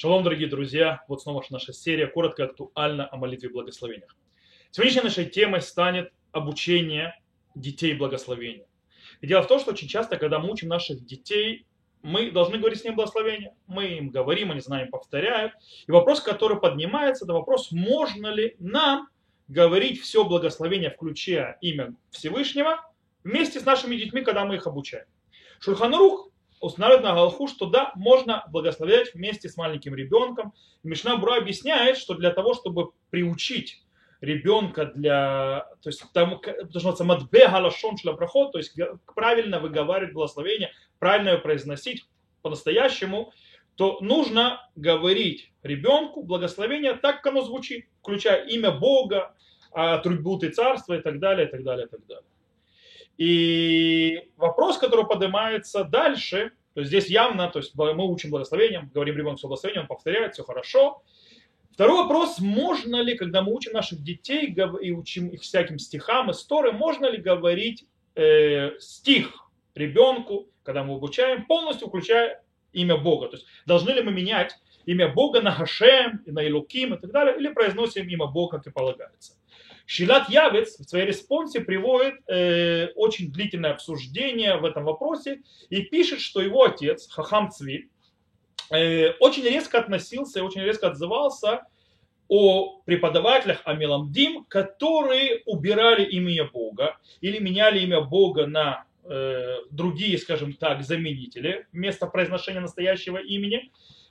Шалом, дорогие друзья! Вот снова наша серия коротко актуальна о молитве и благословениях. Сегодняшней нашей темой станет обучение детей благословения. И дело в том, что очень часто, когда мы учим наших детей, мы должны говорить с ним благословение. Мы им говорим, они знаем, повторяют. И вопрос, который поднимается, это вопрос, можно ли нам говорить все благословение, включая имя Всевышнего, вместе с нашими детьми, когда мы их обучаем. Шульханарух устанавливает на Галаху, что да, можно благословлять вместе с маленьким ребенком. Мишна Бруа объясняет, что для того, чтобы приучить ребенка для, то есть там должно быть матбе галашон проход, то есть правильно выговаривать благословение, правильно его произносить по-настоящему, то нужно говорить ребенку благословение так, как оно звучит, включая имя Бога, атрибуты царства и так далее, и так далее, и так далее. И вопрос, который поднимается дальше, то есть здесь явно, то есть мы учим благословением, говорим ребенку все благословение, он повторяет, все хорошо. Второй вопрос, можно ли, когда мы учим наших детей и учим их всяким стихам, истории, можно ли говорить э, стих ребенку, когда мы обучаем, полностью включая имя Бога. То есть должны ли мы менять имя Бога на Хашем, на Илуким и так далее, или произносим имя Бога, как и полагается. Шилат Явец в своей респонсе приводит э, очень длительное обсуждение в этом вопросе и пишет, что его отец, Хахам Цви, э, очень резко относился и очень резко отзывался о преподавателях Амиламдим, которые убирали имя Бога или меняли имя Бога на э, другие, скажем так, заменители вместо произношения настоящего имени,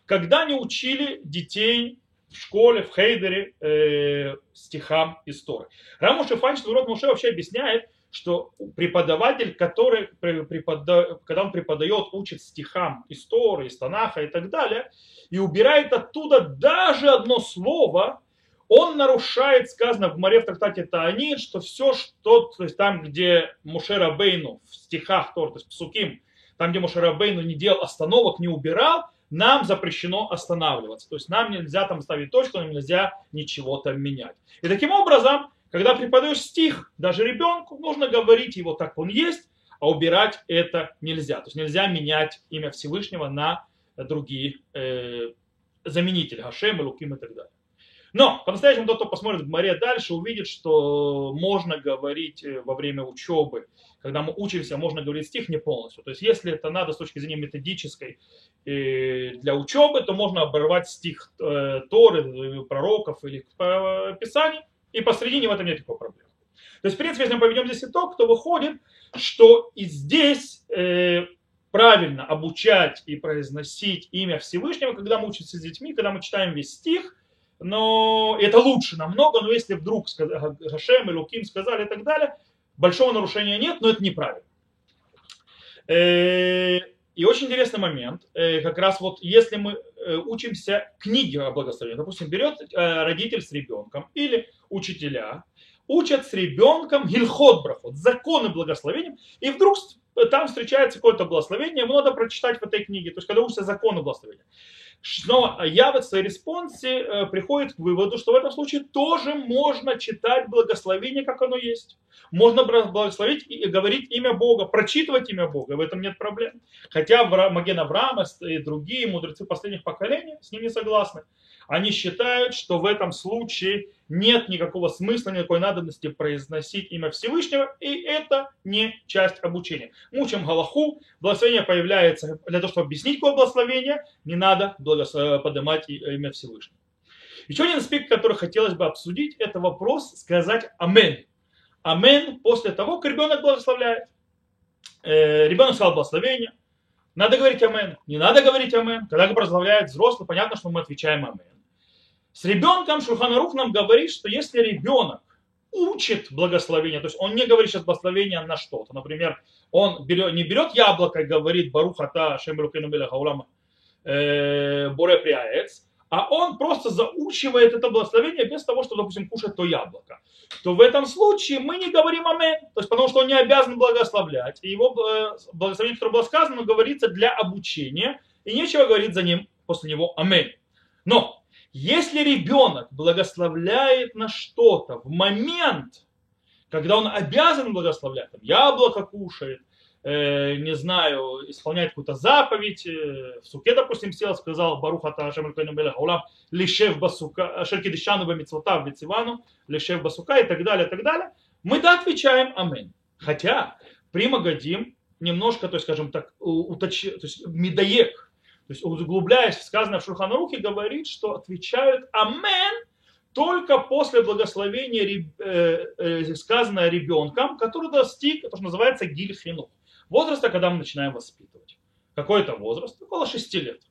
когда они учили детей в школе, в хейдере э, стихам истории. Рамуш Ифанч, урок Муше вообще объясняет, что преподаватель, который, препода, когда он преподает, учит стихам истории, Станаха и так далее, и убирает оттуда даже одно слово, он нарушает, сказано в море в трактате Таанит, что все, что, то есть там, где Мушера Бейну в стихах Тор, то есть Псуким, там, где Мушера Бейну не делал остановок, не убирал, нам запрещено останавливаться. То есть нам нельзя там ставить точку, нам нельзя ничего там менять. И таким образом, когда преподаешь стих даже ребенку, нужно говорить его так, как он есть, а убирать это нельзя. То есть нельзя менять имя Всевышнего на другие э, заменители, Хашем, Луким и так далее. Но по-настоящему тот, кто посмотрит в море дальше, увидит, что можно говорить э, во время учебы, когда мы учимся, можно говорить стих не полностью. То есть если это надо с точки зрения методической э, для учебы, то можно оборвать стих э, Торы, пророков или Писаний, и посредине в этом нет никакой проблемы. То есть, в принципе, если мы поведем здесь итог, то выходит, что и здесь правильно обучать и произносить имя Всевышнего, когда мы учимся с детьми, когда мы читаем весь стих, но это лучше намного, но если вдруг Гашем и Луким сказали и так далее, большого нарушения нет, но это неправильно. Э, и очень интересный момент, э, как раз вот если мы э, учимся книге о благословении, допустим, берет родитель с ребенком или учителя, учат с ребенком гильхот законы благословения, и вдруг там встречается какое-то благословение, ему надо прочитать в этой книге, то есть когда учатся законы благословения. Но Ява в своей респонсе э, приходит к выводу, что в этом случае тоже можно читать благословение, как оно есть. Можно благословить и говорить имя Бога, прочитывать имя Бога, в этом нет проблем. Хотя Маген Авраама и другие мудрецы последних поколений с ними согласны они считают, что в этом случае нет никакого смысла, никакой надобности произносить имя Всевышнего, и это не часть обучения. Мы учим Галаху, благословение появляется для того, чтобы объяснить какое благословение, не надо поднимать имя Всевышнего. Еще один аспект, который хотелось бы обсудить, это вопрос сказать «Амен». «Амен» после того, как ребенок благословляет. Э, ребенок сказал благословение, надо говорить «Амен», не надо говорить «Амен». Когда благословляет взрослый, понятно, что мы отвечаем «Амен». С ребенком Шульханарух нам говорит, что если ребенок учит благословение, то есть он не говорит сейчас благословение на что-то, например, он берет, не берет яблоко и говорит Барухата Шемрукену Хаулама э, Боре Приаец, а он просто заучивает это благословение без того, чтобы, допустим, кушать то яблоко, то в этом случае мы не говорим амен, то есть потому что он не обязан благословлять, и его э, благословение, которое было сказано, говорится для обучения, и нечего говорить за ним после него амен. Но если ребенок благословляет на что-то в момент, когда он обязан благословлять, там, яблоко кушает, э, не знаю, исполняет какую-то заповедь, э, в суке, допустим, сел, сказал Баруха Ташем Улам, Лишев Басука, Шеркидишану Бамицвота, Бецивану, Лишев Басука и так далее, и так далее, мы да отвечаем Амин. Хотя при Магадим немножко, то есть, скажем так, уточ... то есть, медоек, то есть углубляясь в сказанное в Шурханарухе, говорит, что отвечают Амен только после благословения, э, э, сказанное ребенком, который достиг, то, что называется гильхину, возраста, когда мы начинаем воспитывать. Какой это возраст? Около 6 лет.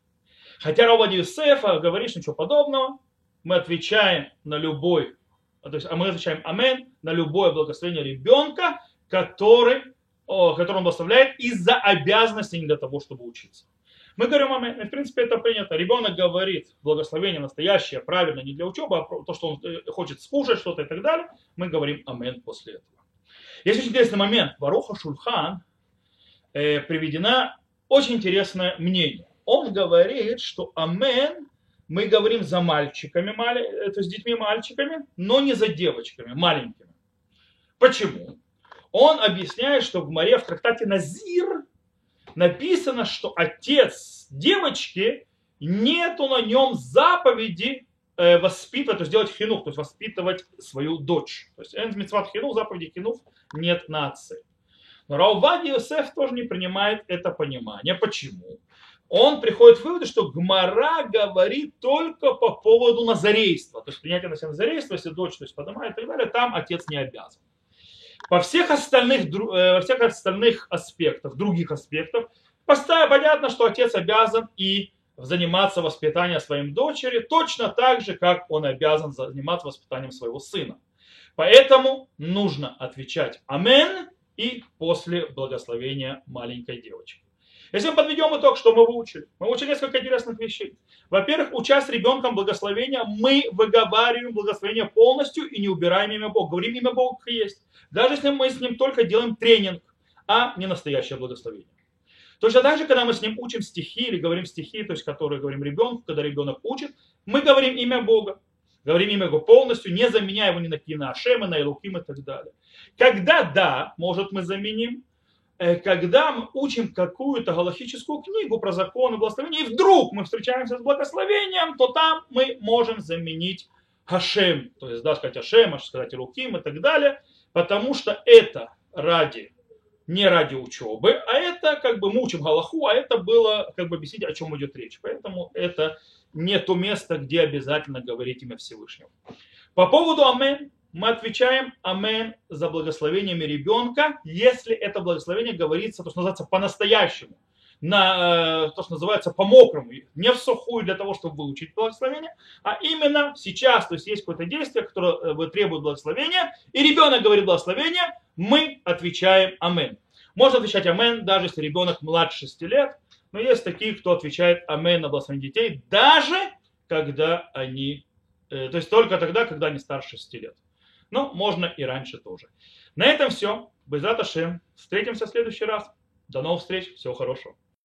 Хотя Равади Юсефа говорит, что ничего подобного, мы отвечаем на любой, то есть а мы отвечаем Амен на любое благословение ребенка, который, который он благословляет из-за обязанности, не для того, чтобы учиться. Мы говорим маме, в принципе, это принято. Ребенок говорит благословение настоящее, правильно, не для учебы, а то, что он э, хочет скушать что-то и так далее. Мы говорим амен после этого. Есть очень интересный момент. Варуха Шульхан э, приведена очень интересное мнение. Он говорит, что амен мы говорим за мальчиками, э, то есть детьми мальчиками, но не за девочками, маленькими. Почему? Он объясняет, что в Маре в трактате Назир написано, что отец девочки, нету на нем заповеди э, воспитывать, то есть делать хинух, то есть воспитывать свою дочь. То есть митцват хинух, заповеди хинух нет на отце. Но Раувади Йосеф тоже не принимает это понимание. Почему? Он приходит к выводу, что Гмара говорит только по поводу назарейства. То есть принятие на себя назарейства, если дочь то есть, поднимает и так далее, там отец не обязан. Во всех остальных, э, во всех остальных аспектах, других аспектах, понятно, что отец обязан и заниматься воспитанием своей дочери точно так же, как он обязан заниматься воспитанием своего сына. Поэтому нужно отвечать «Амен» и после благословения маленькой девочки. Если мы подведем итог, что мы выучили? Мы выучили несколько интересных вещей. Во-первых, учась с ребенком благословения, мы выговариваем благословение полностью и не убираем имя Бога. Говорим имя Бога как есть. Даже если мы с ним только делаем тренинг, а не настоящее благословение. Точно так же, когда мы с ним учим стихи или говорим стихи, то есть которые говорим ребенку, когда ребенок учит, мы говорим имя Бога. Говорим имя Бога полностью, не заменяя его ни на какие на Ашемы, на Илуким и так далее. Когда да, может мы заменим, когда мы учим какую-то галактическую книгу про законы благословения, и вдруг мы встречаемся с благословением, то там мы можем заменить Хашем, то есть, да, сказать Хашем, сказать Руким и так далее, потому что это ради, не ради учебы, а это как бы мы учим Галаху, а это было как бы объяснить, о чем идет речь. Поэтому это не то место, где обязательно говорить имя Всевышнего. По поводу Амен, мы отвечаем амен за благословениями ребенка, если это благословение говорится, то, что называется, по-настоящему, на э, то, что называется, по-мокрому, не в сухую для того, чтобы выучить благословение, а именно сейчас, то есть есть какое-то действие, которое э, требует благословения, и ребенок говорит благословение, мы отвечаем амен. Можно отвечать амен, даже если ребенок младше 6 лет, но есть такие, кто отвечает амен на благословение детей, даже когда они, э, то есть только тогда, когда они старше 6 лет. Но можно и раньше тоже. На этом все. Безат Ашем. Встретимся в следующий раз. До новых встреч. Всего хорошего.